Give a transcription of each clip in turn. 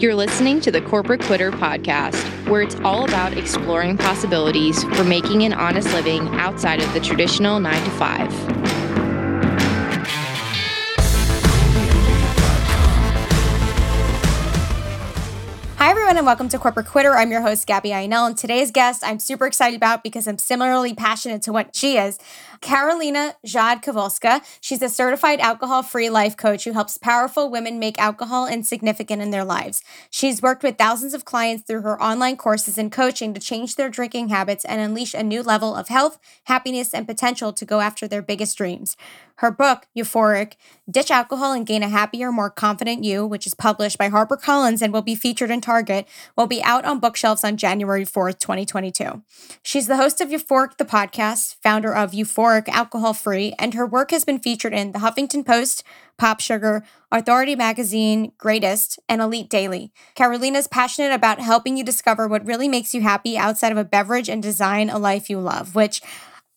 You're listening to the Corporate Quitter podcast, where it's all about exploring possibilities for making an honest living outside of the traditional nine to five. Hi, everyone, and welcome to Corporate Quitter. I'm your host, Gabby Ainel, and today's guest I'm super excited about because I'm similarly passionate to what she is. Karolina Rzadkowolska. She's a certified alcohol free life coach who helps powerful women make alcohol insignificant in their lives. She's worked with thousands of clients through her online courses and coaching to change their drinking habits and unleash a new level of health, happiness, and potential to go after their biggest dreams. Her book, Euphoric Ditch Alcohol and Gain a Happier, More Confident You, which is published by HarperCollins and will be featured in Target, will be out on bookshelves on January 4th, 2022. She's the host of Euphoric, the podcast, founder of Euphoric Alcohol Free, and her work has been featured in The Huffington Post, Pop Sugar, Authority Magazine, Greatist, and Elite Daily. Karolina is passionate about helping you discover what really makes you happy outside of a beverage and design a life you love, which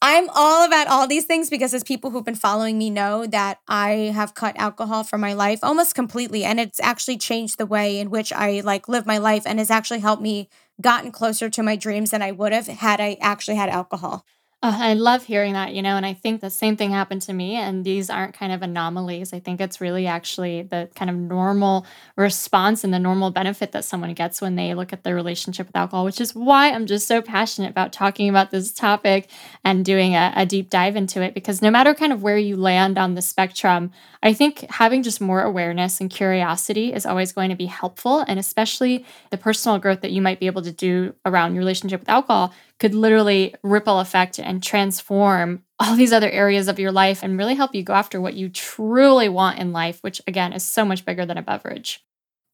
I'm all about all these things because as people who've been following me know that I have cut alcohol from my life almost completely and it's actually changed the way in which I like live my life and has actually helped me gotten closer to my dreams than I would have had I actually had alcohol. Uh, I love hearing that, you know, and I think the same thing happened to me. And these aren't kind of anomalies. I think it's really actually the kind of normal response and the normal benefit that someone gets when they look at their relationship with alcohol, which is why I'm just so passionate about talking about this topic and doing a, a deep dive into it. Because no matter kind of where you land on the spectrum, I think having just more awareness and curiosity is always going to be helpful. And especially the personal growth that you might be able to do around your relationship with alcohol could literally ripple effect and transform all these other areas of your life and really help you go after what you truly want in life, which again is so much bigger than a beverage.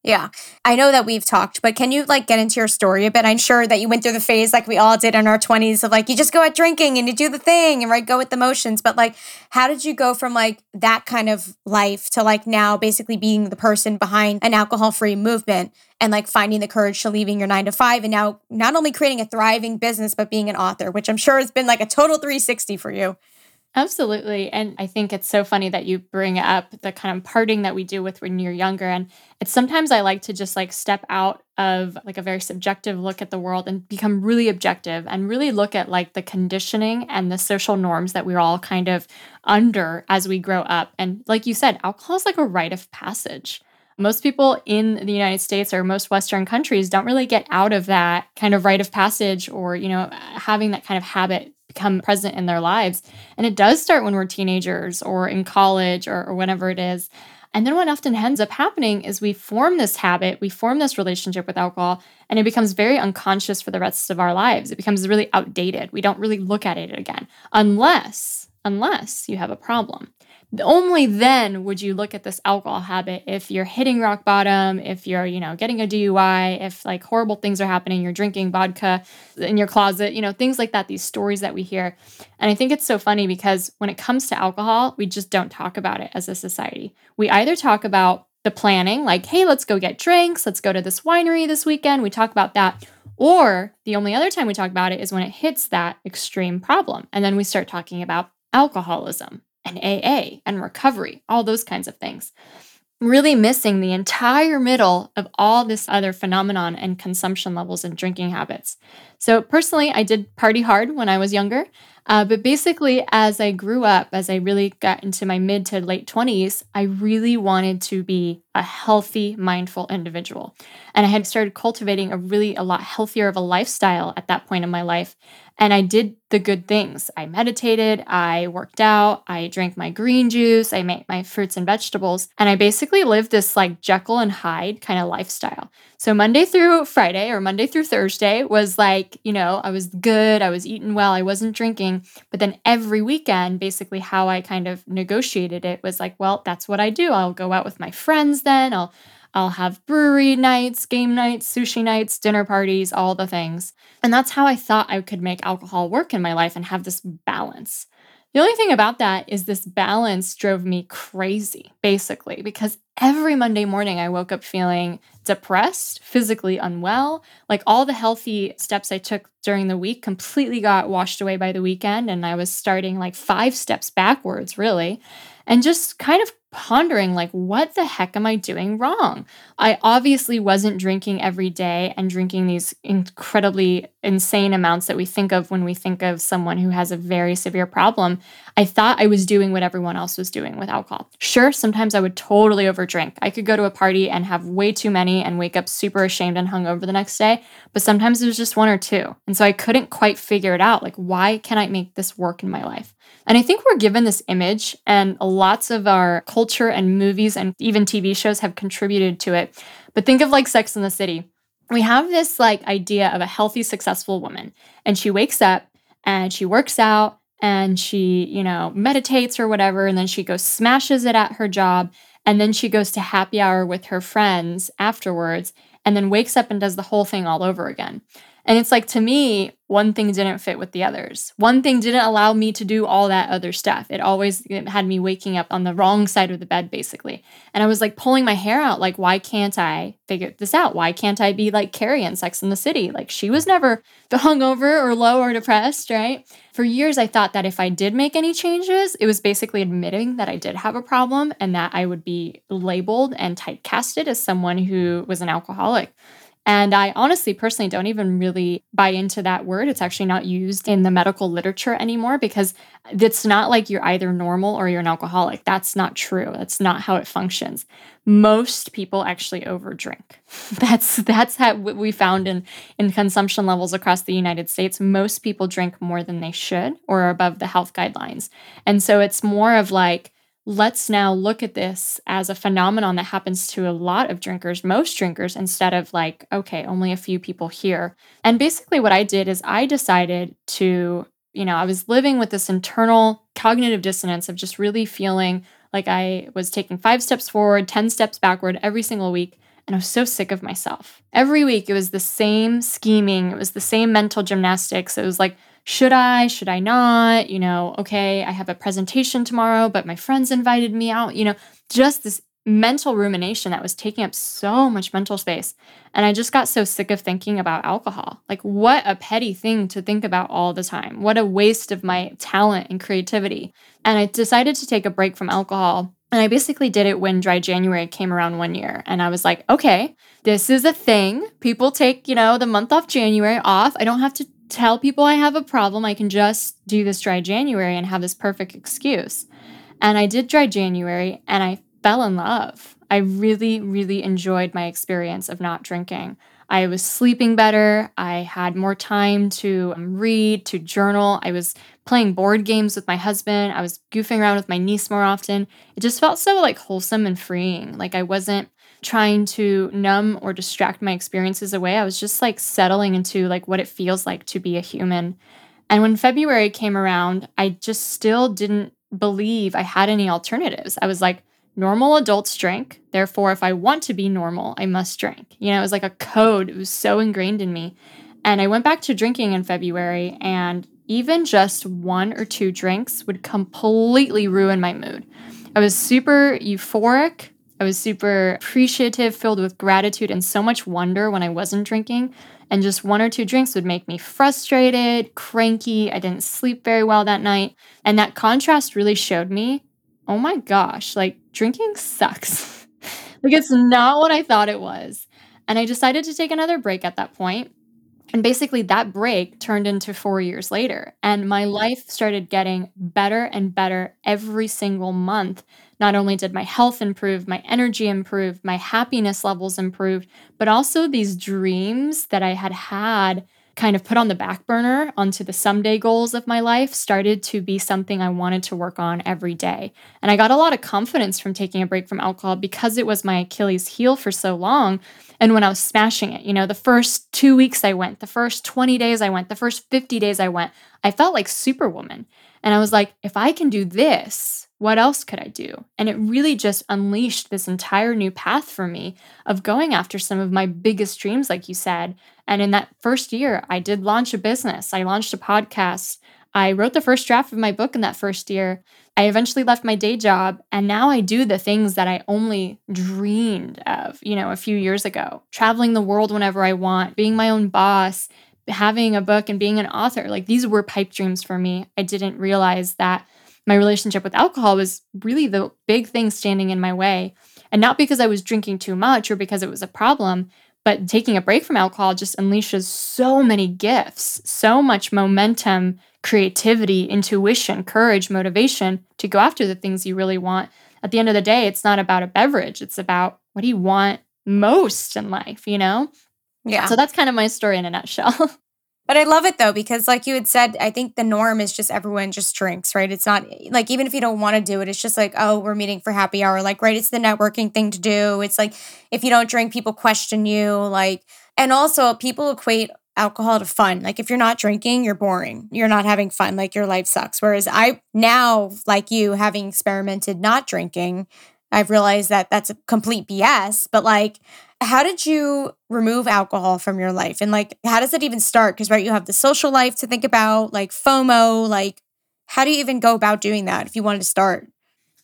Yeah. I know that we've talked, but can you like get into your story a bit? I'm sure that you went through the phase like we all did in our 20s of like you just go out drinking and you do the thing and right go with the motions. But like how did you go from like that kind of life to like now basically being the person behind an alcohol-free movement and like finding the courage to leaving your 9 to 5 and now not only creating a thriving business but being an author, which I'm sure has been like a total 360 for you. Absolutely. And I think it's so funny that you bring up the kind of parting that we do with when you're younger. And it's sometimes I like to just like step out of like a very subjective look at the world and become really objective and really look at like the conditioning and the social norms that we're all kind of under as we grow up. And like you said, alcohol is like a rite of passage most people in the United States or most Western countries don't really get out of that kind of rite of passage or, you know, having that kind of habit become present in their lives. And it does start when we're teenagers or in college or, or whenever it is. And then what often ends up happening is we form this habit, we form this relationship with alcohol, and it becomes very unconscious for the rest of our lives. It becomes really outdated. We don't really look at it again unless unless you have a problem only then would you look at this alcohol habit if you're hitting rock bottom, if you're, you know, getting a DUI, if like horrible things are happening, you're drinking vodka in your closet, you know, things like that, these stories that we hear. And I think it's so funny because when it comes to alcohol, we just don't talk about it as a society. We either talk about the planning, like, hey, let's go get drinks, let's go to this winery this weekend. We talk about that. Or the only other time we talk about it is when it hits that extreme problem. And then we start talking about alcoholism and AA and recovery, all those kinds of things. Really missing the entire middle of all this other phenomenon and consumption levels and drinking habits. So, personally, I did party hard when I was younger. Uh, but basically, as I grew up, as I really got into my mid to late 20s, I really wanted to be a healthy, mindful individual. And I had started cultivating a really a lot healthier of a lifestyle at that point in my life. And I did the good things. I meditated, I worked out, I drank my green juice, I made my fruits and vegetables, and I basically lived this like Jekyll and Hyde kind of lifestyle. So Monday through Friday or Monday through Thursday was like, you know, I was good, I was eating well, I wasn't drinking. But then every weekend, basically how I kind of negotiated it was like, well, that's what I do. I'll go out with my friends then. I'll I'll have brewery nights, game nights, sushi nights, dinner parties, all the things. And that's how I thought I could make alcohol work in my life and have this balance. The only thing about that is this balance drove me crazy, basically, because every Monday morning I woke up feeling depressed, physically unwell. Like all the healthy steps I took during the week completely got washed away by the weekend. And I was starting like five steps backwards, really, and just kind of pondering like what the heck am i doing wrong? I obviously wasn't drinking every day and drinking these incredibly insane amounts that we think of when we think of someone who has a very severe problem. I thought i was doing what everyone else was doing with alcohol. Sure sometimes i would totally overdrink. I could go to a party and have way too many and wake up super ashamed and hungover the next day but sometimes it was just one or two. And so i couldn't quite figure it out like why can i make this work in my life? And I think we're given this image, and lots of our culture and movies and even TV shows have contributed to it. But think of like Sex in the City. We have this like idea of a healthy, successful woman, and she wakes up and she works out and she, you know, meditates or whatever, and then she goes smashes it at her job, and then she goes to happy hour with her friends afterwards, and then wakes up and does the whole thing all over again. And it's like to me, one thing didn't fit with the others. One thing didn't allow me to do all that other stuff. It always it had me waking up on the wrong side of the bed, basically. And I was like pulling my hair out, like, why can't I figure this out? Why can't I be like Carrie in Sex in the City? Like, she was never hungover or low or depressed, right? For years, I thought that if I did make any changes, it was basically admitting that I did have a problem and that I would be labeled and typecasted as someone who was an alcoholic. And I honestly, personally, don't even really buy into that word. It's actually not used in the medical literature anymore because it's not like you're either normal or you're an alcoholic. That's not true. That's not how it functions. Most people actually overdrink. That's that's how we found in in consumption levels across the United States. Most people drink more than they should or above the health guidelines. And so it's more of like let's now look at this as a phenomenon that happens to a lot of drinkers, most drinkers, instead of like, okay, only a few people here. And basically, what I did is I decided to, you know, I was living with this internal cognitive dissonance of just really feeling like I was taking five steps forward, 10 steps backward every single week. And I was so sick of myself. Every week, it was the same scheming, it was the same mental gymnastics. It was like, should I, should I not? You know, okay, I have a presentation tomorrow, but my friends invited me out. You know, just this mental rumination that was taking up so much mental space. And I just got so sick of thinking about alcohol. Like, what a petty thing to think about all the time. What a waste of my talent and creativity. And I decided to take a break from alcohol. And I basically did it when dry January came around one year. And I was like, okay, this is a thing. People take, you know, the month off January off. I don't have to tell people I have a problem. I can just do this dry January and have this perfect excuse. And I did dry January and I fell in love. I really, really enjoyed my experience of not drinking. I was sleeping better. I had more time to um, read, to journal. I was playing board games with my husband. I was goofing around with my niece more often. It just felt so like wholesome and freeing. Like I wasn't trying to numb or distract my experiences away. I was just like settling into like what it feels like to be a human. And when February came around, I just still didn't believe I had any alternatives. I was like, normal adults drink. Therefore, if I want to be normal, I must drink. You know, it was like a code. It was so ingrained in me. And I went back to drinking in February, and even just one or two drinks would completely ruin my mood. I was super euphoric. I was super appreciative, filled with gratitude and so much wonder when I wasn't drinking. And just one or two drinks would make me frustrated, cranky. I didn't sleep very well that night. And that contrast really showed me oh my gosh, like drinking sucks. like it's not what I thought it was. And I decided to take another break at that point. And basically, that break turned into four years later. And my mm. life started getting better and better every single month not only did my health improve, my energy improved, my happiness levels improved, but also these dreams that I had had kind of put on the back burner onto the someday goals of my life started to be something I wanted to work on every day. And I got a lot of confidence from taking a break from alcohol because it was my Achilles heel for so long. And when I was smashing it, you know, the first two weeks I went, the first 20 days I went, the first 50 days I went, I felt like Superwoman. And I was like, if I can do this, what else could I do? And it really just unleashed this entire new path for me of going after some of my biggest dreams, like you said. And in that first year, I did launch a business, I launched a podcast. I wrote the first draft of my book in that first year. I eventually left my day job and now I do the things that I only dreamed of, you know, a few years ago. Traveling the world whenever I want, being my own boss, having a book and being an author. Like these were pipe dreams for me. I didn't realize that my relationship with alcohol was really the big thing standing in my way. And not because I was drinking too much or because it was a problem, but taking a break from alcohol just unleashes so many gifts, so much momentum, creativity, intuition, courage, motivation to go after the things you really want. At the end of the day, it's not about a beverage, it's about what do you want most in life, you know? Yeah. So that's kind of my story in a nutshell. But I love it though, because like you had said, I think the norm is just everyone just drinks, right? It's not like even if you don't want to do it, it's just like, oh, we're meeting for happy hour. Like, right, it's the networking thing to do. It's like if you don't drink, people question you. Like, and also people equate alcohol to fun. Like if you're not drinking, you're boring. You're not having fun. Like your life sucks. Whereas I now, like you, having experimented not drinking, I've realized that that's a complete BS. But like how did you remove alcohol from your life? And like, how does it even start? Because, right, you have the social life to think about, like FOMO. Like, how do you even go about doing that if you wanted to start?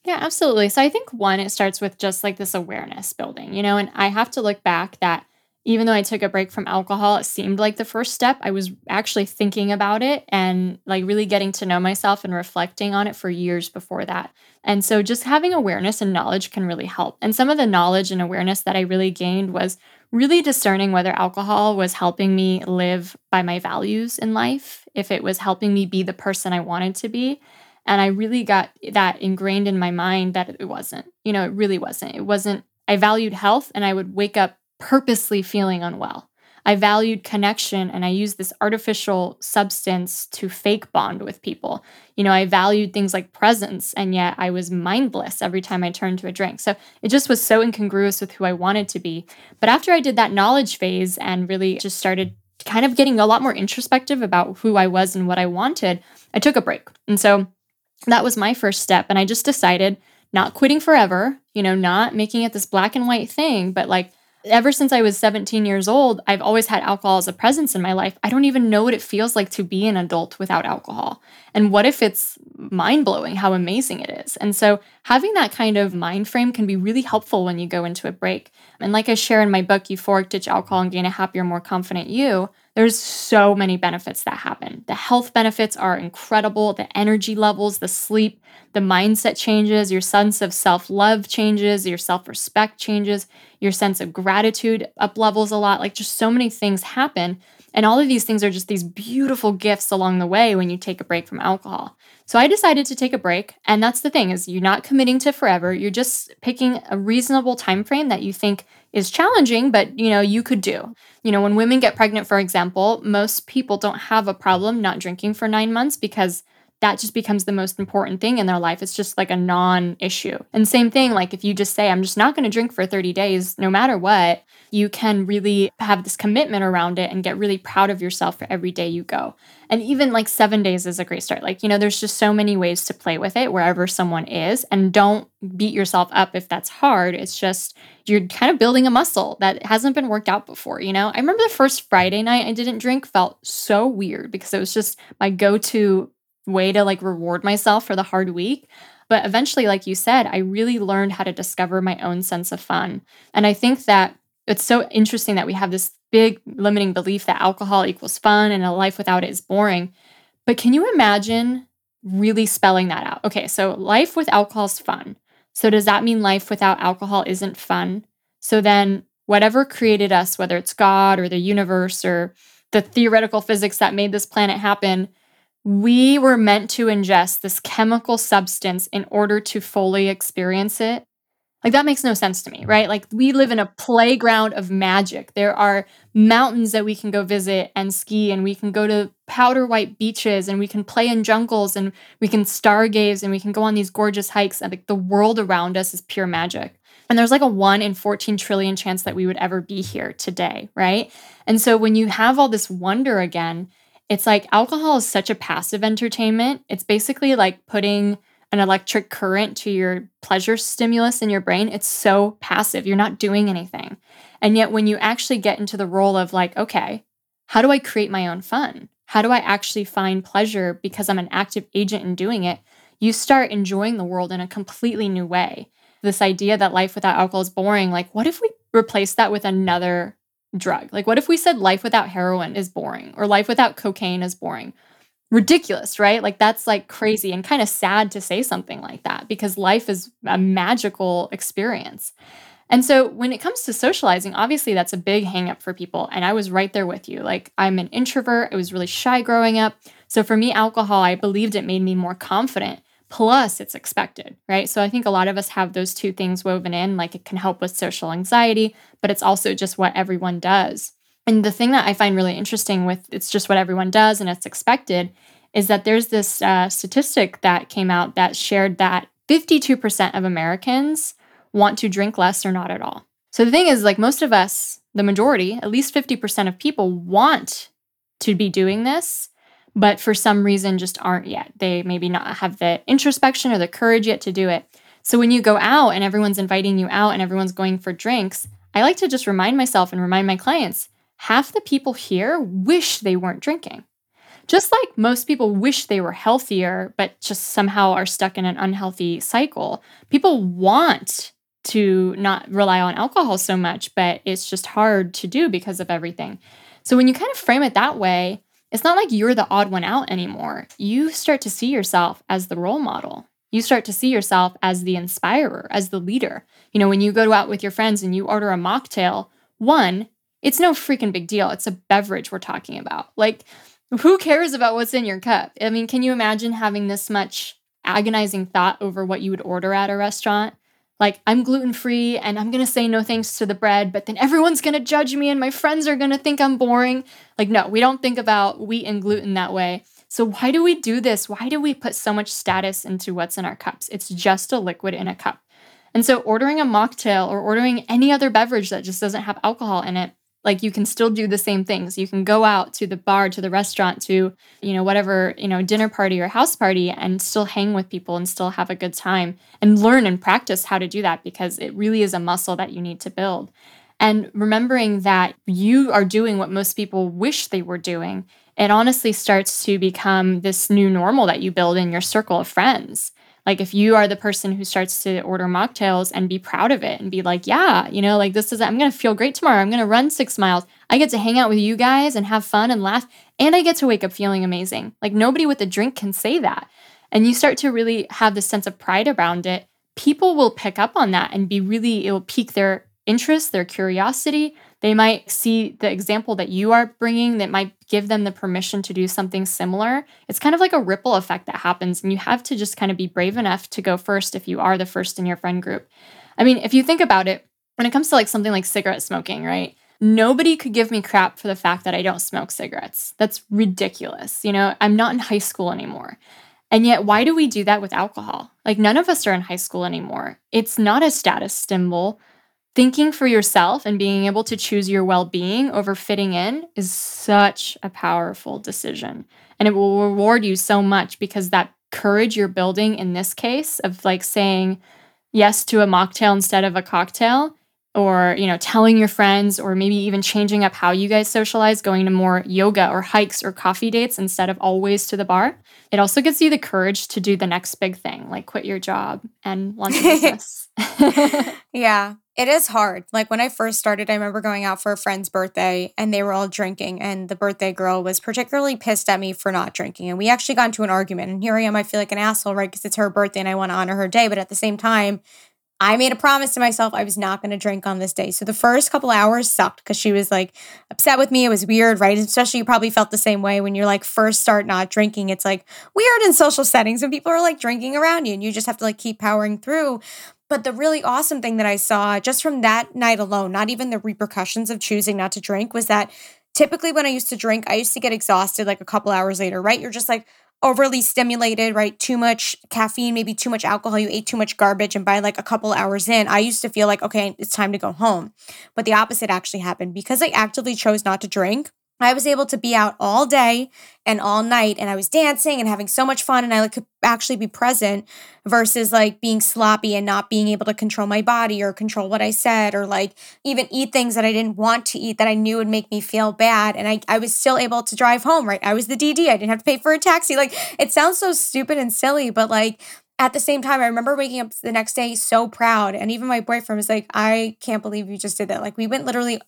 Yeah, absolutely. So I think one, it starts with just like this awareness building, you know, and I have to look back that even though I took a break from alcohol, it seemed like the first step. I was actually thinking about it and like really getting to know myself and reflecting on it for years before that. And so just having awareness and knowledge can really help. And some of the knowledge and awareness that I really gained was really discerning whether alcohol was helping me live by my values in life, if it was helping me be the person I wanted to be. And I really got that ingrained in my mind that it wasn't. You know, it really wasn't. It wasn't, I valued health and I would wake up purposely feeling unwell. I valued connection and I used this artificial substance to fake bond with people. You know, I valued things like presence and yet I was mindless every time I turned to a drink. So it just was so incongruous with who I wanted to be. But after I did that knowledge phase and really just started kind of getting a lot more introspective about who I was and what I wanted, I took a break. And so that was my first step. And I just decided not quitting forever, you know, not making it this black and white thing, but like, ever since I was 17 years old, I've always had alcohol as a presence in my life. I don't even know what it feels like to be an adult without alcohol. And what if it's mind blowing how amazing it is? And so, having that kind of mind frame can be really helpful when you go into a break. And like I share in my book, Euphoric Ditch Alcohol and Gain a Happier, More Confident You, there's so many benefits that happen. The health benefits are incredible, the energy levels, the sleep, the mindset changes, your sense of self love changes, your self respect changes, your sense of gratitude up levels a lot. Like, just so many things happen. And all of these things are just these beautiful gifts along the way when you take a break from alcohol. So I decided to take a break, and that's the thing is you're not committing to forever. You're just picking a reasonable time frame that you think is challenging, but you know, you could do. You know, when women get pregnant, for example, most people don't have a problem not drinking for 9 months because that just becomes the most important thing in their life. It's just like a non issue. And same thing, like if you just say, I'm just not going to drink for 30 days, no matter what, you can really have this commitment around it and get really proud of yourself for every day you go. And even like seven days is a great start. Like, you know, there's just so many ways to play with it wherever someone is. And don't beat yourself up if that's hard. It's just you're kind of building a muscle that hasn't been worked out before, you know? I remember the first Friday night I didn't drink felt so weird because it was just my go to way to like reward myself for the hard week. But eventually, like you said, I really learned how to discover my own sense of fun. And I think that it's so interesting that we have this big limiting belief that alcohol equals fun and a life without it is boring. But can you imagine really spelling that out? Okay, so life with alcohol is fun. So does that mean life without alcohol isn't fun? So then, whatever created us, whether it's God or the universe or the theoretical physics that made this planet happen, we were meant to ingest this chemical substance in order to fully experience it. Like, that makes no sense to me, right? Like, we live in a playground of magic. There are mountains that we can go visit and ski, and we can go to powder white beaches, and we can play in jungles, and we can stargaze, and we can go on these gorgeous hikes. And like, the world around us is pure magic. And there's like a one in 14 trillion chance that we would ever be here today, right? And so, when you have all this wonder again, it's like alcohol is such a passive entertainment. It's basically like putting an electric current to your pleasure stimulus in your brain. It's so passive. You're not doing anything. And yet, when you actually get into the role of like, okay, how do I create my own fun? How do I actually find pleasure because I'm an active agent in doing it? You start enjoying the world in a completely new way. This idea that life without alcohol is boring, like, what if we replace that with another drug. Like, what if we said life without heroin is boring or life without cocaine is boring? ridiculous, right? Like that's like crazy and kind of sad to say something like that because life is a magical experience. And so when it comes to socializing, obviously that's a big hangup for people. And I was right there with you. Like I'm an introvert, I was really shy growing up. So for me, alcohol, I believed it made me more confident. Plus, it's expected, right? So I think a lot of us have those two things woven in. Like it can help with social anxiety, but it's also just what everyone does. And the thing that I find really interesting with it's just what everyone does and it's expected is that there's this uh, statistic that came out that shared that 52% of Americans want to drink less or not at all. So the thing is, like most of us, the majority, at least 50% of people want to be doing this, but for some reason just aren't yet. They maybe not have the introspection or the courage yet to do it. So when you go out and everyone's inviting you out and everyone's going for drinks, I like to just remind myself and remind my clients half the people here wish they weren't drinking. Just like most people wish they were healthier, but just somehow are stuck in an unhealthy cycle, people want to not rely on alcohol so much, but it's just hard to do because of everything. So when you kind of frame it that way, it's not like you're the odd one out anymore. You start to see yourself as the role model. You start to see yourself as the inspirer, as the leader. You know, when you go out with your friends and you order a mocktail, one, it's no freaking big deal. It's a beverage we're talking about. Like, who cares about what's in your cup? I mean, can you imagine having this much agonizing thought over what you would order at a restaurant? Like, I'm gluten free and I'm gonna say no thanks to the bread, but then everyone's gonna judge me and my friends are gonna think I'm boring. Like, no, we don't think about wheat and gluten that way. So, why do we do this? Why do we put so much status into what's in our cups? It's just a liquid in a cup. And so, ordering a mocktail or ordering any other beverage that just doesn't have alcohol in it like you can still do the same things. You can go out to the bar to the restaurant to you know whatever you know dinner party or house party and still hang with people and still have a good time and learn and practice how to do that because it really is a muscle that you need to build. And remembering that you are doing what most people wish they were doing it honestly starts to become this new normal that you build in your circle of friends like if you are the person who starts to order mocktails and be proud of it and be like, yeah, you know, like this is I'm going to feel great tomorrow. I'm going to run 6 miles. I get to hang out with you guys and have fun and laugh and I get to wake up feeling amazing. Like nobody with a drink can say that. And you start to really have this sense of pride around it. People will pick up on that and be really it will pique their interest, their curiosity. They might see the example that you are bringing that might give them the permission to do something similar. It's kind of like a ripple effect that happens, and you have to just kind of be brave enough to go first if you are the first in your friend group. I mean, if you think about it, when it comes to like something like cigarette smoking, right? Nobody could give me crap for the fact that I don't smoke cigarettes. That's ridiculous. You know, I'm not in high school anymore. And yet, why do we do that with alcohol? Like, none of us are in high school anymore. It's not a status symbol thinking for yourself and being able to choose your well being over fitting in is such a powerful decision. And it will reward you so much because that courage you're building in this case of like saying yes to a mocktail instead of a cocktail or you know telling your friends or maybe even changing up how you guys socialize going to more yoga or hikes or coffee dates instead of always to the bar it also gives you the courage to do the next big thing like quit your job and launch a business yeah it is hard. Like when I first started, I remember going out for a friend's birthday and they were all drinking, and the birthday girl was particularly pissed at me for not drinking. And we actually got into an argument. And here I am, I feel like an asshole, right? Because it's her birthday and I want to honor her day. But at the same time, I made a promise to myself I was not going to drink on this day. So the first couple hours sucked because she was like upset with me. It was weird, right? Especially you probably felt the same way when you're like first start not drinking. It's like weird in social settings when people are like drinking around you and you just have to like keep powering through. But the really awesome thing that I saw just from that night alone, not even the repercussions of choosing not to drink, was that typically when I used to drink, I used to get exhausted like a couple hours later, right? You're just like overly stimulated, right? Too much caffeine, maybe too much alcohol, you ate too much garbage. And by like a couple hours in, I used to feel like, okay, it's time to go home. But the opposite actually happened because I actively chose not to drink. I was able to be out all day and all night and I was dancing and having so much fun and I could actually be present versus like being sloppy and not being able to control my body or control what I said or like even eat things that I didn't want to eat that I knew would make me feel bad and I, I was still able to drive home, right? I was the DD. I didn't have to pay for a taxi. Like it sounds so stupid and silly, but like at the same time, I remember waking up the next day so proud. And even my boyfriend was like, I can't believe you just did that. Like, we went literally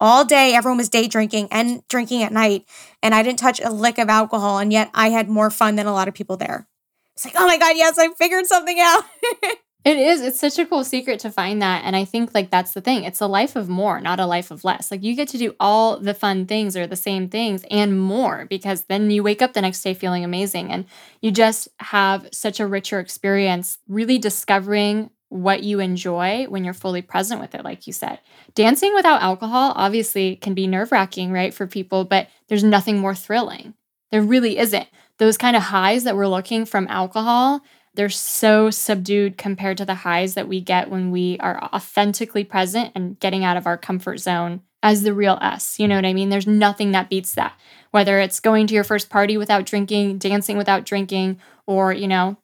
all day everyone was day drinking and drinking at night and i didn't touch a lick of alcohol and yet i had more fun than a lot of people there it's like oh my god yes i figured something out It is. It's such a cool secret to find that. And I think like that's the thing. It's a life of more, not a life of less. Like you get to do all the fun things or the same things and more because then you wake up the next day feeling amazing and you just have such a richer experience really discovering what you enjoy when you're fully present with it, like you said. Dancing without alcohol obviously can be nerve wracking, right, for people, but there's nothing more thrilling. There really isn't. Those kind of highs that we're looking from alcohol they're so subdued compared to the highs that we get when we are authentically present and getting out of our comfort zone as the real us. You know what I mean? There's nothing that beats that. Whether it's going to your first party without drinking, dancing without drinking, or, you know,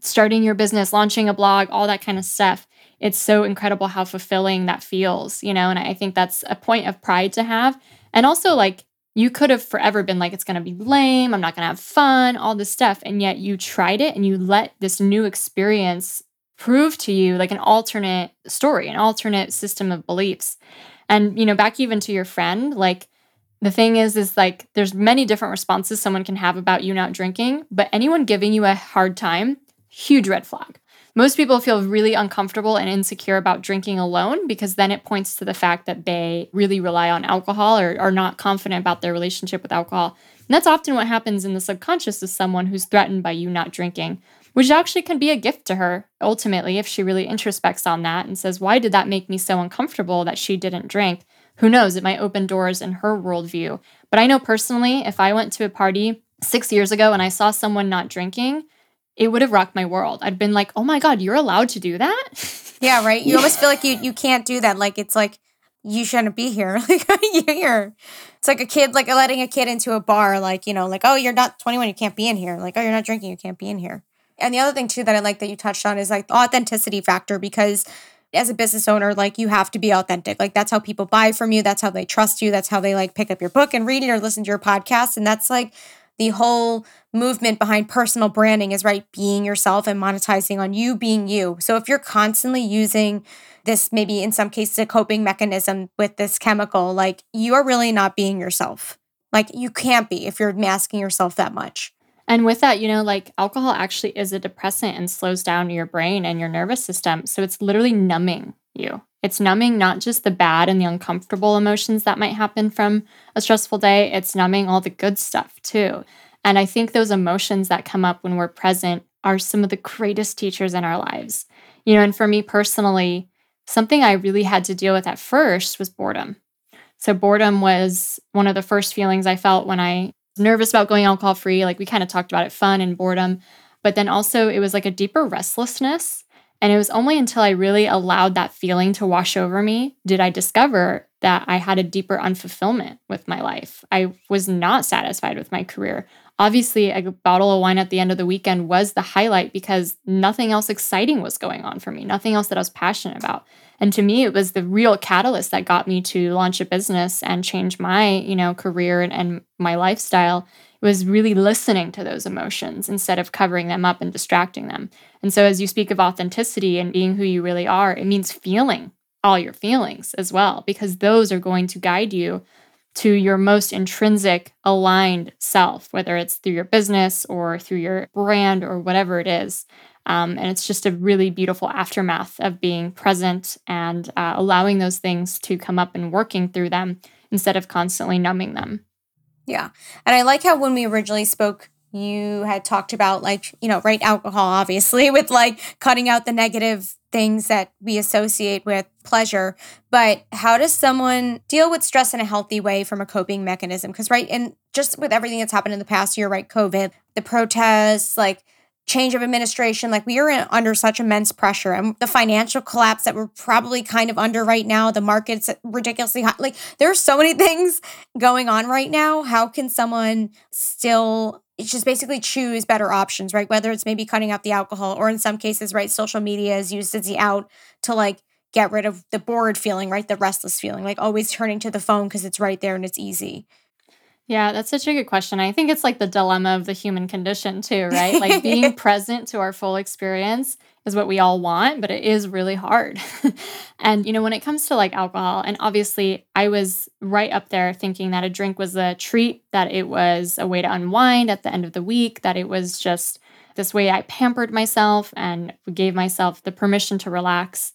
starting your business, launching a blog, all that kind of stuff. It's so incredible how fulfilling that feels, you know, and I think that's a point of pride to have. And also, like, you could have forever been like, it's going to be lame. I'm not going to have fun, all this stuff. And yet you tried it and you let this new experience prove to you like an alternate story, an alternate system of beliefs. And, you know, back even to your friend, like, the thing is is like there's many different responses someone can have about you not drinking but anyone giving you a hard time huge red flag most people feel really uncomfortable and insecure about drinking alone because then it points to the fact that they really rely on alcohol or are not confident about their relationship with alcohol. And that's often what happens in the subconscious of someone who's threatened by you not drinking, which actually can be a gift to her ultimately if she really introspects on that and says, Why did that make me so uncomfortable that she didn't drink? Who knows? It might open doors in her worldview. But I know personally, if I went to a party six years ago and I saw someone not drinking, it would have rocked my world. I'd been like, oh my God, you're allowed to do that? Yeah, right. You almost feel like you you can't do that. Like it's like you shouldn't be here. Like you're. It's like a kid, like letting a kid into a bar, like, you know, like, oh, you're not 21, you can't be in here. Like, oh, you're not drinking, you can't be in here. And the other thing too that I like that you touched on is like the authenticity factor because as a business owner, like you have to be authentic. Like that's how people buy from you. That's how they trust you. That's how they like pick up your book and read it or listen to your podcast. And that's like the whole movement behind personal branding is right being yourself and monetizing on you being you. So if you're constantly using this maybe in some cases a coping mechanism with this chemical, like you are really not being yourself. Like you can't be if you're masking yourself that much. And with that, you know, like alcohol actually is a depressant and slows down your brain and your nervous system. So it's literally numbing you. It's numbing not just the bad and the uncomfortable emotions that might happen from a stressful day, it's numbing all the good stuff too. And I think those emotions that come up when we're present are some of the greatest teachers in our lives. You know, and for me personally, something I really had to deal with at first was boredom. So, boredom was one of the first feelings I felt when I was nervous about going alcohol free. Like we kind of talked about it fun and boredom. But then also, it was like a deeper restlessness and it was only until I really allowed that feeling to wash over me did I discover that I had a deeper unfulfillment with my life. I was not satisfied with my career. Obviously, a bottle of wine at the end of the weekend was the highlight because nothing else exciting was going on for me, nothing else that I was passionate about. And to me, it was the real catalyst that got me to launch a business and change my, you know, career and, and my lifestyle it was really listening to those emotions instead of covering them up and distracting them. And so, as you speak of authenticity and being who you really are, it means feeling all your feelings as well, because those are going to guide you to your most intrinsic aligned self, whether it's through your business or through your brand or whatever it is. Um, and it's just a really beautiful aftermath of being present and uh, allowing those things to come up and working through them instead of constantly numbing them. Yeah. And I like how when we originally spoke, you had talked about like, you know, right alcohol, obviously, with like cutting out the negative things that we associate with pleasure. But how does someone deal with stress in a healthy way from a coping mechanism? Because, right, and just with everything that's happened in the past year, right, COVID, the protests, like, change of administration like we are in, under such immense pressure and the financial collapse that we're probably kind of under right now the market's ridiculously high like there are so many things going on right now. How can someone still just basically choose better options right? Whether it's maybe cutting out the alcohol or in some cases right social media is used as the out to like get rid of the bored feeling right? The restless feeling like always turning to the phone because it's right there and it's easy Yeah, that's such a good question. I think it's like the dilemma of the human condition, too, right? Like being present to our full experience is what we all want, but it is really hard. and, you know, when it comes to like alcohol, and obviously I was right up there thinking that a drink was a treat, that it was a way to unwind at the end of the week, that it was just this way I pampered myself and gave myself the permission to relax.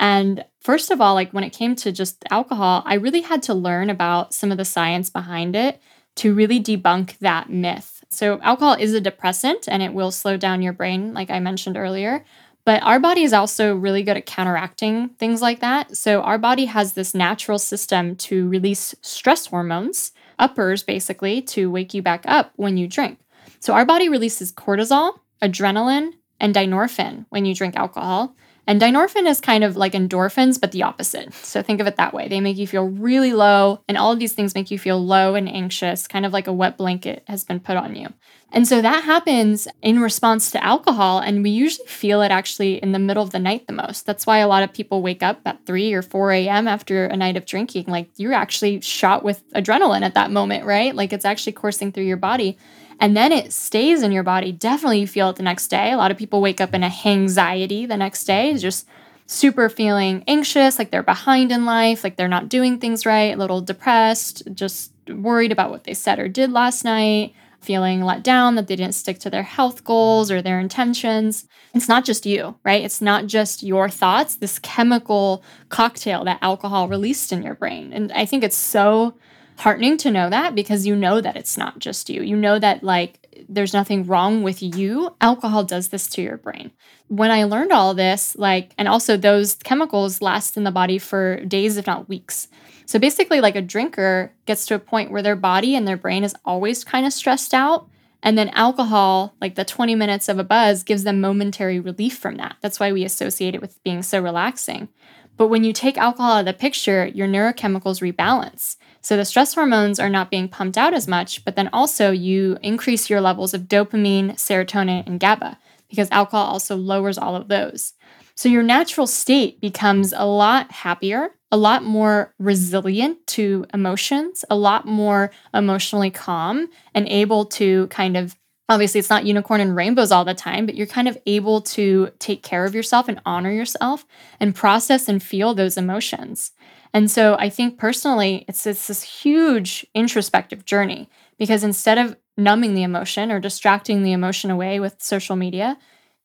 And first of all, like when it came to just alcohol, I really had to learn about some of the science behind it to really debunk that myth. So, alcohol is a depressant and it will slow down your brain, like I mentioned earlier. But our body is also really good at counteracting things like that. So, our body has this natural system to release stress hormones, uppers basically, to wake you back up when you drink. So, our body releases cortisol, adrenaline, and dynorphin when you drink alcohol. And dynorphin is kind of like endorphins, but the opposite. So think of it that way. They make you feel really low, and all of these things make you feel low and anxious, kind of like a wet blanket has been put on you. And so that happens in response to alcohol, and we usually feel it actually in the middle of the night the most. That's why a lot of people wake up at 3 or 4 a.m. after a night of drinking. Like you're actually shot with adrenaline at that moment, right? Like it's actually coursing through your body and then it stays in your body. Definitely you feel it the next day. A lot of people wake up in a anxiety the next day, just super feeling anxious, like they're behind in life, like they're not doing things right, a little depressed, just worried about what they said or did last night, feeling let down that they didn't stick to their health goals or their intentions. It's not just you, right? It's not just your thoughts, this chemical cocktail that alcohol released in your brain. And I think it's so heartening to know that because you know that it's not just you. You know that like there's nothing wrong with you. Alcohol does this to your brain. When I learned all this, like, and also those chemicals last in the body for days, if not weeks. So basically, like a drinker gets to a point where their body and their brain is always kind of stressed out. And then alcohol, like the 20 minutes of a buzz, gives them momentary relief from that. That's why we associate it with being so relaxing. But when you take alcohol out of the picture, your neurochemicals rebalance. So the stress hormones are not being pumped out as much, but then also you increase your levels of dopamine, serotonin, and GABA because alcohol also lowers all of those. So your natural state becomes a lot happier, a lot more resilient to emotions, a lot more emotionally calm, and able to kind of obviously it's not unicorn and rainbows all the time, but you're kind of able to take care of yourself and honor yourself and process and feel those emotions. And so I think personally, it's, it's this huge introspective journey because instead of numbing the emotion or distracting the emotion away with social media,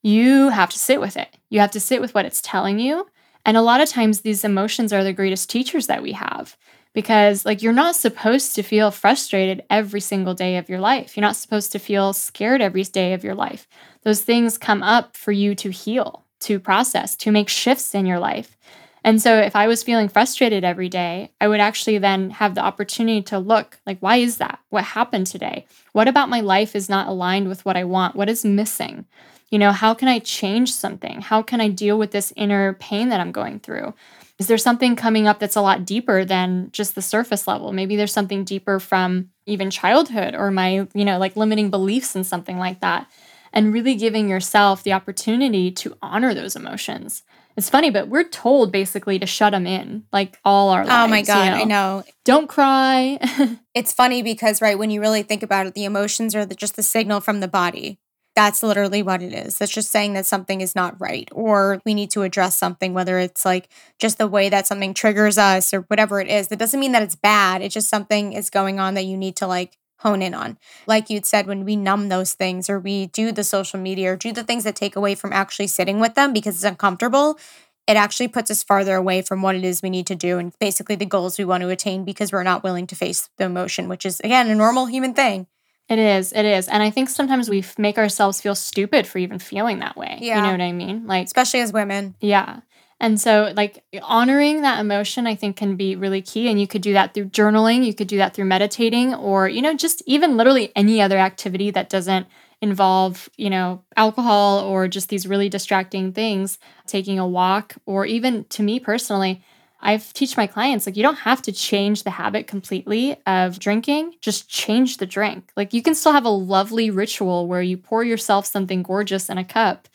you have to sit with it. You have to sit with what it's telling you. And a lot of times, these emotions are the greatest teachers that we have because, like, you're not supposed to feel frustrated every single day of your life. You're not supposed to feel scared every day of your life. Those things come up for you to heal, to process, to make shifts in your life. And so if I was feeling frustrated every day, I would actually then have the opportunity to look like, why is that? What happened today? What about my life is not aligned with what I want? What is missing? You know, how can I change something? How can I deal with this inner pain that I'm going through? Is there something coming up that's a lot deeper than just the surface level? Maybe there's something deeper from even childhood or my, you know, like limiting beliefs and something like that. And really giving yourself the opportunity to honor those emotions it's funny, but we're told basically to shut them in like all our lives. Oh my God, you know? I know. Don't cry. it's funny because, right, when you really think about it, the emotions are the, just the signal from the body. That's literally what it is. That's just saying that something is not right or we need to address something, whether it's like just the way that something triggers us or whatever it is. That doesn't mean that it's bad. It's just something is going on that you need to like hone in on. Like you'd said, when we numb those things or we do the social media or do the things that take away from actually sitting with them because it's uncomfortable, it actually puts us farther away from what it is we need to do and basically the goals we want to attain because we're not willing to face the emotion, which is, again, a normal human thing. It is. It is. And I think sometimes we make ourselves feel stupid for even feeling that way. Yeah. You know what I mean? Like, especially as women. Yeah. And so, like, honoring that emotion, I think, can be really key. And you could do that through journaling, you could do that through meditating, or, you know, just even literally any other activity that doesn't involve, you know, alcohol or just these really distracting things, taking a walk, or even to me personally, I've teach my clients like you don't have to change the habit completely of drinking, just change the drink. Like you can still have a lovely ritual where you pour yourself something gorgeous in a cup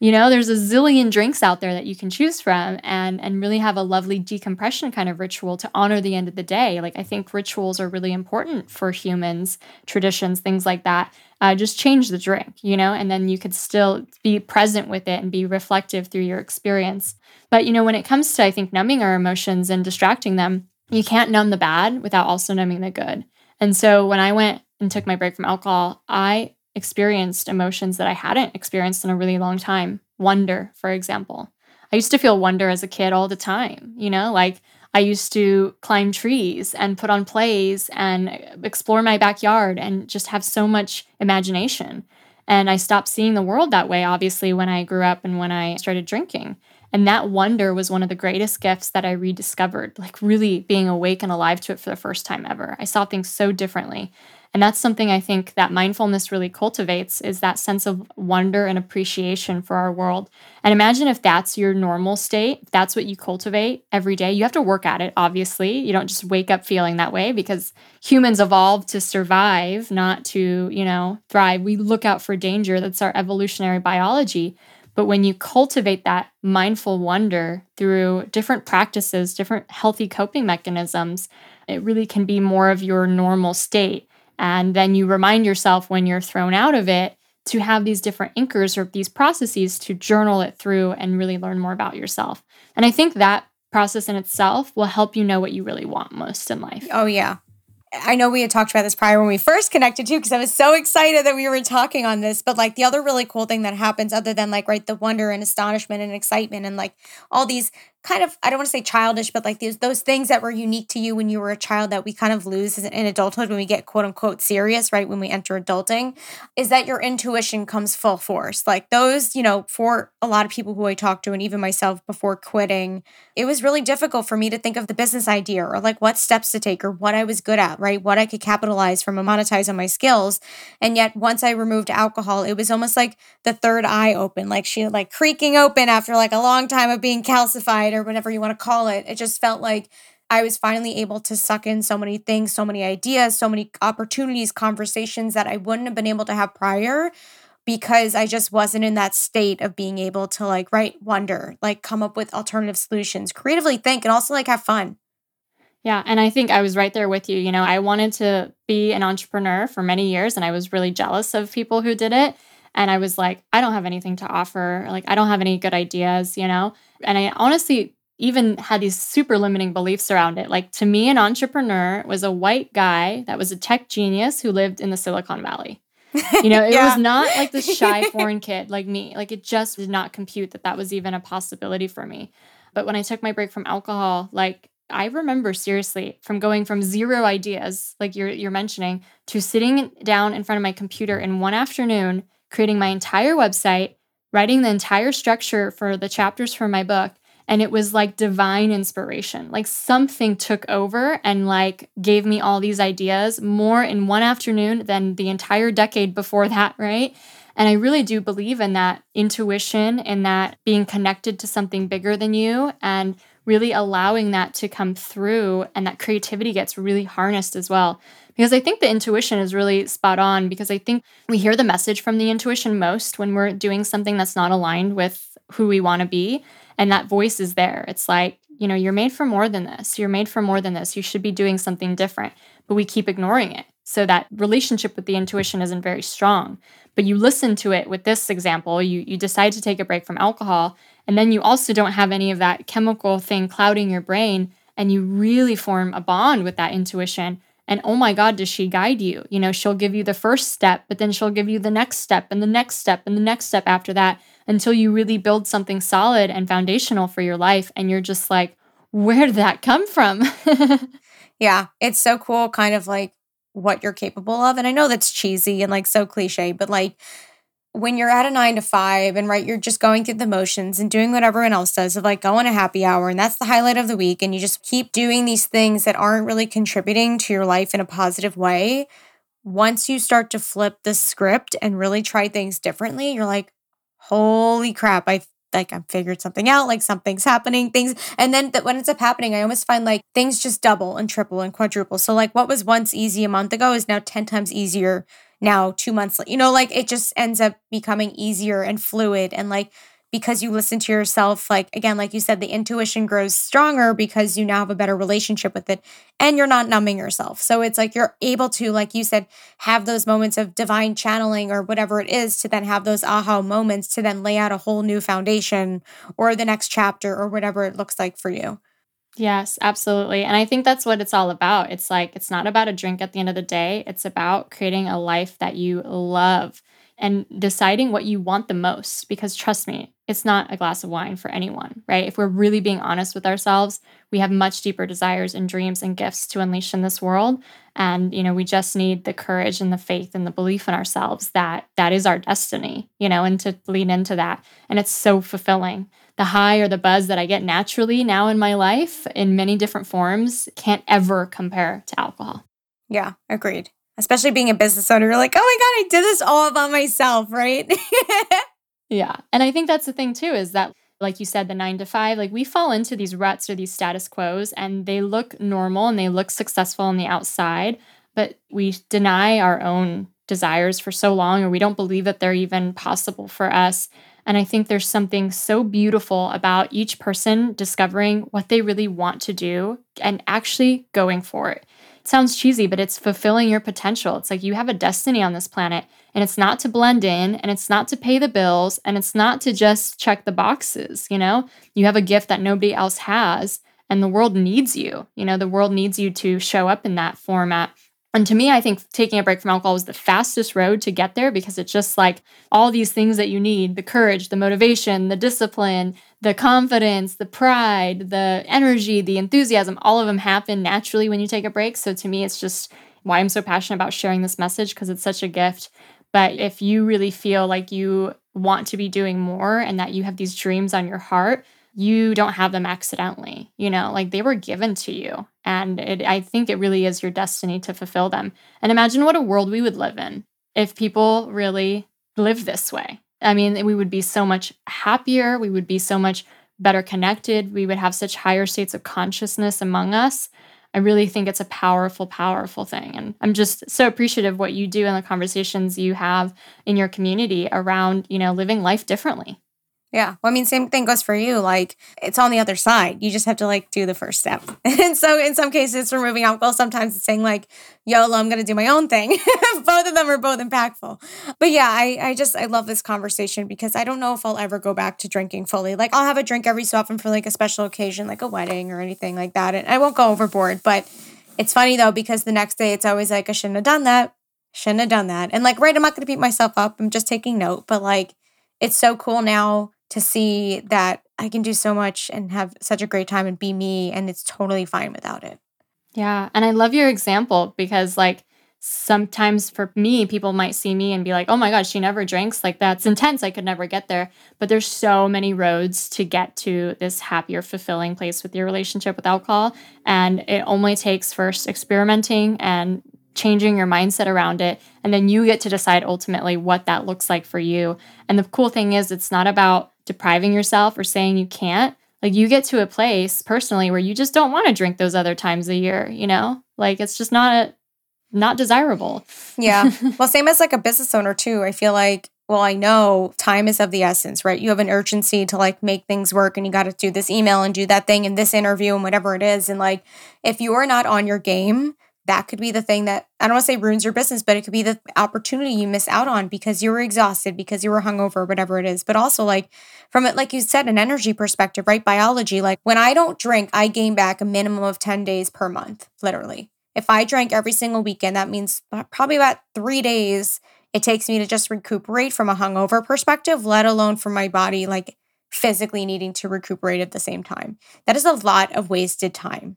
You know, there's a zillion drinks out there that you can choose from and and really have a lovely decompression kind of ritual to honor the end of the day. Like I think rituals are really important for humans, traditions, things like that. Uh, just change the drink, you know, and then you could still be present with it and be reflective through your experience. But you know, when it comes to I think numbing our emotions and distracting them, you can't numb the bad without also numbing the good. And so when I went and took my break from alcohol, I experienced emotions that I hadn't experienced in a really long time. Wonder, for example. I used to feel wonder as a kid all the time, you know, like I used to climb trees and put on plays and explore my backyard and just have so much imagination. And I stopped seeing the world that way, obviously, when I grew up and when I started drinking. And that wonder was one of the greatest gifts that I rediscovered, like really being awake and alive to it for the first time ever. I saw things so differently. And that's something I think that mindfulness really cultivates is that sense of wonder and appreciation for our world. And imagine if that's your normal state, if that's what you cultivate every day. You have to work at it, obviously. You don't just wake up feeling that way because humans evolved to survive, not to, you know, thrive. We look out for danger. That's our evolutionary biology. But when you cultivate that mindful wonder through different practices, different healthy coping mechanisms, it really can be more of your normal state. And then you remind yourself when you're thrown out of it to have these different anchors or these processes to journal it through and really learn more about yourself. And I think that process in itself will help you know what you really want most in life. Oh, yeah. I know we had talked about this prior when we first connected too, because I was so excited that we were talking on this. But like the other really cool thing that happens, other than like, right, the wonder and astonishment and excitement and like all these kind of I don't want to say childish, but like these those things that were unique to you when you were a child that we kind of lose in adulthood when we get quote unquote serious, right? When we enter adulting, is that your intuition comes full force. Like those, you know, for a lot of people who I talked to and even myself before quitting, it was really difficult for me to think of the business idea or like what steps to take or what I was good at, right? What I could capitalize from and monetize on my skills. And yet once I removed alcohol, it was almost like the third eye open, like she like creaking open after like a long time of being calcified or whatever you want to call it. It just felt like I was finally able to suck in so many things, so many ideas, so many opportunities, conversations that I wouldn't have been able to have prior because I just wasn't in that state of being able to like write wonder, like come up with alternative solutions, creatively think, and also like have fun. Yeah. And I think I was right there with you. You know, I wanted to be an entrepreneur for many years and I was really jealous of people who did it. And I was like, I don't have anything to offer. Like, I don't have any good ideas, you know? And I honestly even had these super limiting beliefs around it. Like to me, an entrepreneur was a white guy that was a tech genius who lived in the Silicon Valley. You know, it yeah. was not like this shy foreign kid like me. Like it just did not compute that that was even a possibility for me. But when I took my break from alcohol, like I remember seriously from going from zero ideas, like you're you're mentioning, to sitting down in front of my computer in one afternoon, creating my entire website, writing the entire structure for the chapters for my book, and it was like divine inspiration. Like something took over and like gave me all these ideas more in one afternoon than the entire decade before that right? And i really do believe in that intuition and that being connected to something bigger than you and really allowing that to come through and that creativity gets really harnessed as well because I think the intuition is really spot on because I think we hear the message from the intuition most when we're doing something that's not aligned with who we want to be. And that voice is there. It's like, you know, you're made for more than this. You're made for more than this. You should be doing something different. But we keep ignoring it. So that relationship with the intuition isn't very strong. But you listen to it with this example, you you decide to take a break from alcohol, and then you also don't have any of that chemical thing clouding your brain, and you really form a bond with that intuition. And oh my God, does she guide you? You know, she'll give you the first step, but then she'll give you the next step and the next step and the next step after that until you really build something solid and foundational for your life. And you're just like, where did that come from? yeah, it's so cool, kind of like what you're capable of. And I know that's cheesy and like so cliche, but like when you're at a nine to five and right, you're just going through the motions and doing what everyone else does of like going a happy hour and that's the highlight of the week. And you just keep doing these things that aren't really contributing to your life in a positive way. Once you start to flip the script and really try things differently, you're like, holy crap, I like I figured something out, like something's happening, things. And then that when it's up happening, I almost find like things just double and triple and quadruple. So like what was once easy a month ago is now 10 times easier now two months you know like it just ends up becoming easier and fluid. And like because you listen to yourself like again like you said the intuition grows stronger because you now have a better relationship with it and you're not numbing yourself. So it's like you're able to like you said have those moments of divine channeling or whatever it is to then have those aha moments to then lay out a whole new foundation or the next chapter or whatever it looks like for you Yes, absolutely. And I think that's what it's all about. It's like, it's not about a drink at the end of the day. It's about creating a life that you love and deciding what you want the most. Because trust me, it's not a glass of wine for anyone, right? If we're really being honest with ourselves, we have much deeper desires and dreams and gifts to unleash in this world. And, you know, we just need the courage and the faith and the belief in ourselves that that is our destiny, you know, and to lean into that. And it's so fulfilling the high or the buzz that I get naturally now in my life in many different forms can't ever compare to alcohol. Yeah, agreed. Especially being a business owner, you're like, oh my God, I did this all by myself, right? yeah. And I think that's the thing too, is that like you said, the nine to five, like we fall into these ruts or these status quos and they look normal and they look successful on the outside, but we deny our own desires for so long or we don't believe that they're even possible for us and I think there's something so beautiful about each person discovering what they really want to do and actually going for it. It sounds cheesy, but it's fulfilling your potential. It's like you have a destiny on this planet, and it's not to blend in, and it's not to pay the bills, and it's not to just check the boxes. You know, you have a gift that nobody else has, and the world needs you. You know, the world needs you to show up in that format and to me, I think taking a break from alcohol was the fastest road to get there because it's just like all these things that you need the courage, the motivation, the discipline, the confidence, the pride, the energy, the enthusiasm all of them happen naturally when you take a break. So to me, it's just why I'm so passionate about sharing this message because it's such a gift. But if you really feel like you want to be doing more and that you have these dreams on your heart, you don't have them accidentally you know like they were given to you and it, i think it really is your destiny to fulfill them. And imagine what a world we would live in if people really live this way. I mean we would be so much happier we would be so much better connected we would have such higher states of consciousness among us. I really think it's a powerful powerful thing and i'm just so appreciative of what you do and the conversations you have in your community around you know living life differently yeah. Well, I mean, same thing goes for you. Like, it's on the other side. You just have to like do the first step. and so, in some cases, it's removing alcohol. Sometimes it's saying like, "YOLO, I'm going to do my own thing." both of them are both impactful. But yeah, I I just I love this conversation because I don't know if I'll ever go back to drinking fully. Like, I'll have a drink every so often for like a special occasion, like a wedding or anything like that, and I won't go overboard. But it's funny though because the next day it's always like, I shouldn't have done that. Shouldn't have done that. And like, right, I'm not going to beat myself up. I'm just taking note. But like, it's so cool now to see that I can do so much and have such a great time and be me and it's totally fine without it. Yeah, and I love your example because like sometimes for me people might see me and be like, "Oh my god, she never drinks. Like that's intense. I could never get there." But there's so many roads to get to this happier, fulfilling place with your relationship with alcohol, and it only takes first experimenting and changing your mindset around it and then you get to decide ultimately what that looks like for you. And the cool thing is it's not about depriving yourself or saying you can't, like you get to a place personally where you just don't want to drink those other times a year, you know? Like it's just not a, not desirable. Yeah. well, same as like a business owner too. I feel like well, I know time is of the essence, right? You have an urgency to like make things work and you got to do this email and do that thing and this interview and whatever it is. And like, if you are not on your game, that could be the thing that I don't want to say ruins your business, but it could be the opportunity you miss out on because you were exhausted, because you were hungover, whatever it is. But also, like, from it, like you said, an energy perspective, right? Biology, like when I don't drink, I gain back a minimum of 10 days per month, literally. If I drank every single weekend, that means probably about three days it takes me to just recuperate from a hungover perspective, let alone for my body, like physically needing to recuperate at the same time. That is a lot of wasted time,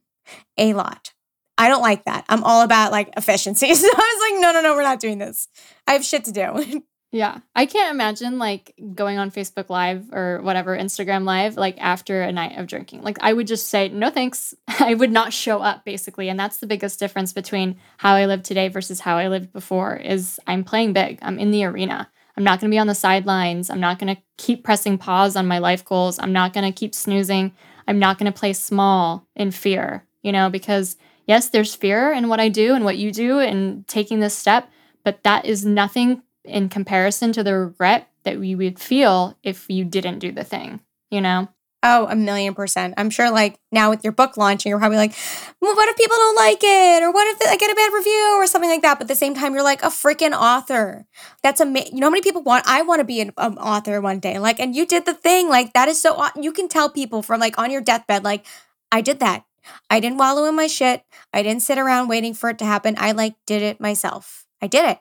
a lot. I don't like that. I'm all about like efficiency. So I was like, no, no, no, we're not doing this. I have shit to do. yeah. I can't imagine like going on Facebook Live or whatever, Instagram Live, like after a night of drinking. Like I would just say, no thanks. I would not show up basically. And that's the biggest difference between how I live today versus how I lived before is I'm playing big. I'm in the arena. I'm not going to be on the sidelines. I'm not going to keep pressing pause on my life goals. I'm not going to keep snoozing. I'm not going to play small in fear, you know, because yes, there's fear in what I do and what you do and taking this step, but that is nothing in comparison to the regret that we would feel if you didn't do the thing, you know? Oh, a million percent. I'm sure, like now with your book launching, you're probably like, well, what if people don't like it? Or what if I get a bad review or something like that? But at the same time, you're like a freaking author. That's amazing. You know how many people want, I want to be an um, author one day. Like, and you did the thing. Like, that is so, you can tell people from like on your deathbed, like, I did that. I didn't wallow in my shit. I didn't sit around waiting for it to happen. I like did it myself. I did it.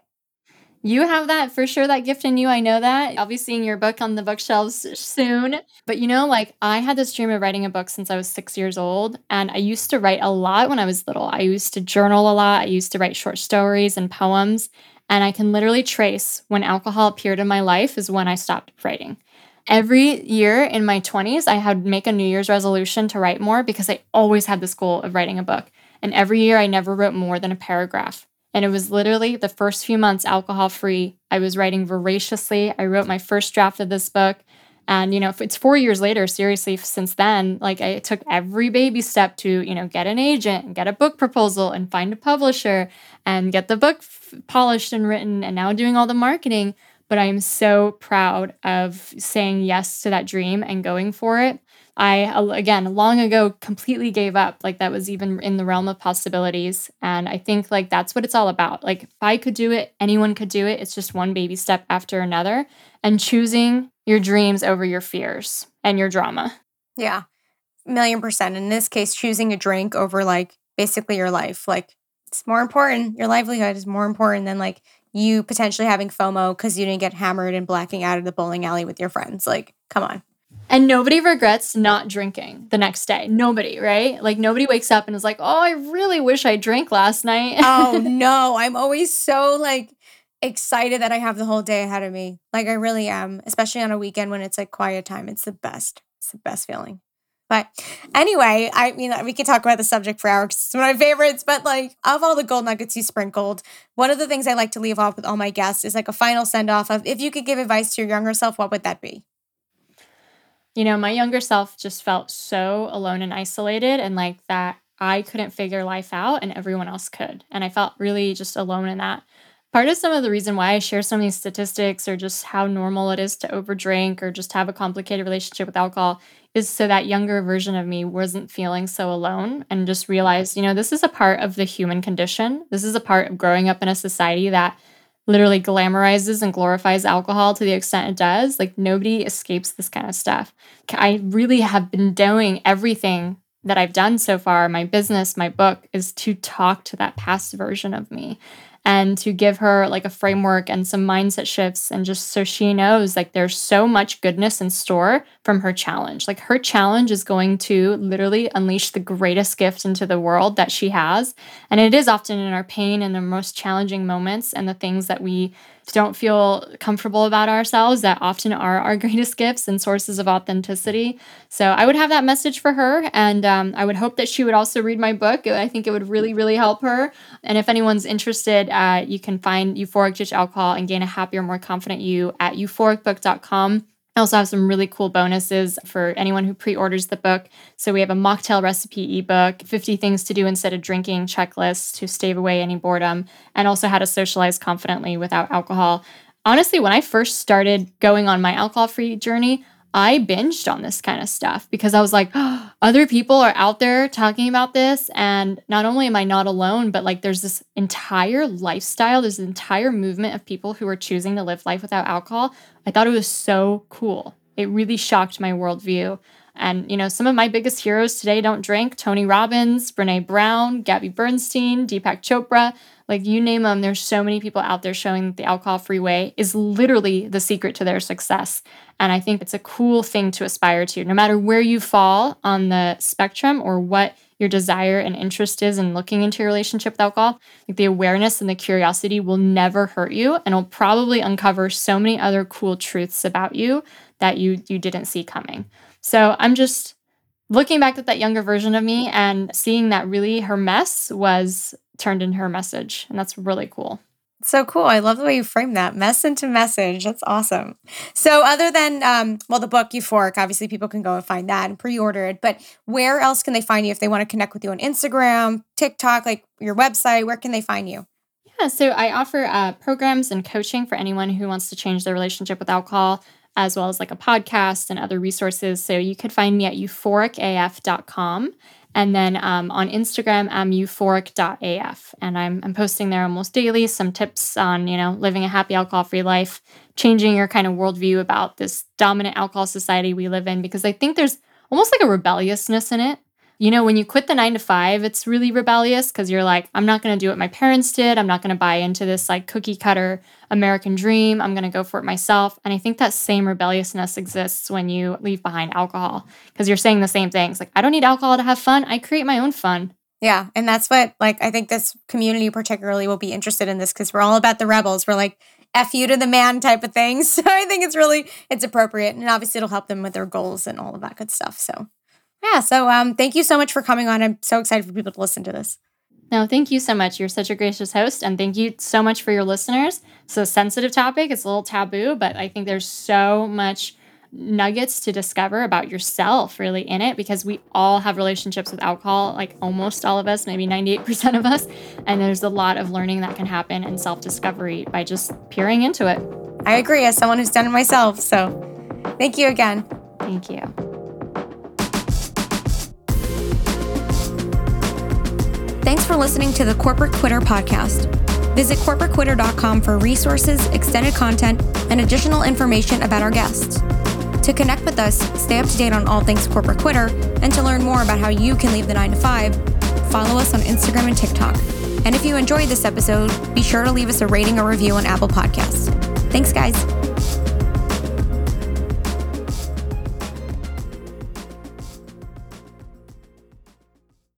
You have that for sure, that gift in you. I know that. I'll be seeing your book on the bookshelves soon. But you know, like I had this dream of writing a book since I was six years old. And I used to write a lot when I was little. I used to journal a lot. I used to write short stories and poems. And I can literally trace when alcohol appeared in my life is when I stopped writing. Every year in my 20s, I had make a New Year's resolution to write more because I always had this goal of writing a book. And every year I never wrote more than a paragraph. And it was literally the first few months alcohol free. I was writing voraciously. I wrote my first draft of this book. And, you know, it's four years later, seriously, since then, like I took every baby step to, you know, get an agent and get a book proposal and find a publisher and get the book f- polished and written and now doing all the marketing. But I am so proud of saying yes to that dream and going for it. I, again, long ago completely gave up. Like that was even in the realm of possibilities. And I think like that's what it's all about. Like if I could do it, anyone could do it. It's just one baby step after another and choosing your dreams over your fears and your drama. Yeah, million percent. In this case, choosing a drink over like basically your life. Like it's more important. Your livelihood is more important than like you potentially having FOMO because you didn't get hammered and blacking out of the bowling alley with your friends. Like, come on. And nobody regrets not drinking the next day. Nobody, right? Like nobody wakes up and is like, "Oh, I really wish I drank last night." oh no, I'm always so like excited that I have the whole day ahead of me. Like I really am, especially on a weekend when it's like quiet time. It's the best. It's the best feeling. But anyway, I mean, we could talk about the subject for hours. It's one of my favorites. But like, of all the gold nuggets you sprinkled, one of the things I like to leave off with all my guests is like a final send off of if you could give advice to your younger self, what would that be? you know, my younger self just felt so alone and isolated and like that I couldn't figure life out and everyone else could. And I felt really just alone in that. Part of some of the reason why I share some of these statistics or just how normal it is to overdrink or just have a complicated relationship with alcohol is so that younger version of me wasn't feeling so alone and just realized, you know, this is a part of the human condition. This is a part of growing up in a society that literally glamorizes and glorifies alcohol to the extent it does, like nobody escapes this kind of stuff. I really have been doing everything that I've done so far, my business, my book, is to talk to that past version of me and to give her like a framework and some mindset shifts and just so she knows like there's so much goodness in store from her challenge. Like her challenge is going to literally unleash the greatest gift into the world that she has. And it is often in our pain and the most challenging moments and the things that we don't feel comfortable about ourselves that often are our greatest gifts and sources of authenticity. So I would have that message for her. And um, I would hope that she would also read my book. I think it would really, really help her. And if anyone's interested, uh, you can find Euphoric Ditch Alcohol and gain a happier, more confident you at euphoricbook.com. I also have some really cool bonuses for anyone who pre orders the book. So, we have a mocktail recipe ebook, 50 things to do instead of drinking checklist to stave away any boredom, and also how to socialize confidently without alcohol. Honestly, when I first started going on my alcohol free journey, I binged on this kind of stuff because I was like, oh, other people are out there talking about this. And not only am I not alone, but like there's this entire lifestyle, there's an entire movement of people who are choosing to live life without alcohol. I thought it was so cool. It really shocked my worldview. And, you know, some of my biggest heroes today don't drink Tony Robbins, Brene Brown, Gabby Bernstein, Deepak Chopra. Like you name them, there's so many people out there showing that the alcohol free way is literally the secret to their success. And I think it's a cool thing to aspire to, no matter where you fall on the spectrum or what your desire and interest is in looking into your relationship with alcohol. Like the awareness and the curiosity will never hurt you and will probably uncover so many other cool truths about you that you you didn't see coming. So I'm just looking back at that younger version of me and seeing that really her mess was turned into her message. And that's really cool. So cool. I love the way you frame that mess into message. That's awesome. So, other than, um, well, the book Euphoric, obviously people can go and find that and pre order it. But where else can they find you if they want to connect with you on Instagram, TikTok, like your website? Where can they find you? Yeah, so I offer uh, programs and coaching for anyone who wants to change their relationship with alcohol, as well as like a podcast and other resources. So you could find me at euphoricaf.com. And then um, on Instagram, I'm euphoric.af. And I'm, I'm posting there almost daily some tips on, you know, living a happy alcohol free life, changing your kind of worldview about this dominant alcohol society we live in, because I think there's almost like a rebelliousness in it you know, when you quit the nine to five, it's really rebellious because you're like, I'm not going to do what my parents did. I'm not going to buy into this like cookie cutter American dream. I'm going to go for it myself. And I think that same rebelliousness exists when you leave behind alcohol because you're saying the same things. Like, I don't need alcohol to have fun. I create my own fun. Yeah. And that's what, like, I think this community particularly will be interested in this because we're all about the rebels. We're like, F you to the man type of thing. So I think it's really, it's appropriate. And obviously it'll help them with their goals and all of that good stuff. So yeah. So um, thank you so much for coming on. I'm so excited for people to listen to this. No, thank you so much. You're such a gracious host. And thank you so much for your listeners. It's a sensitive topic, it's a little taboo, but I think there's so much nuggets to discover about yourself really in it because we all have relationships with alcohol, like almost all of us, maybe 98% of us. And there's a lot of learning that can happen and self discovery by just peering into it. I agree, as someone who's done it myself. So thank you again. Thank you. Thanks for listening to the Corporate Quitter podcast. Visit corporatequitter.com for resources, extended content, and additional information about our guests. To connect with us, stay up to date on all things Corporate Quitter, and to learn more about how you can leave the 9 to 5, follow us on Instagram and TikTok. And if you enjoyed this episode, be sure to leave us a rating or review on Apple Podcasts. Thanks, guys.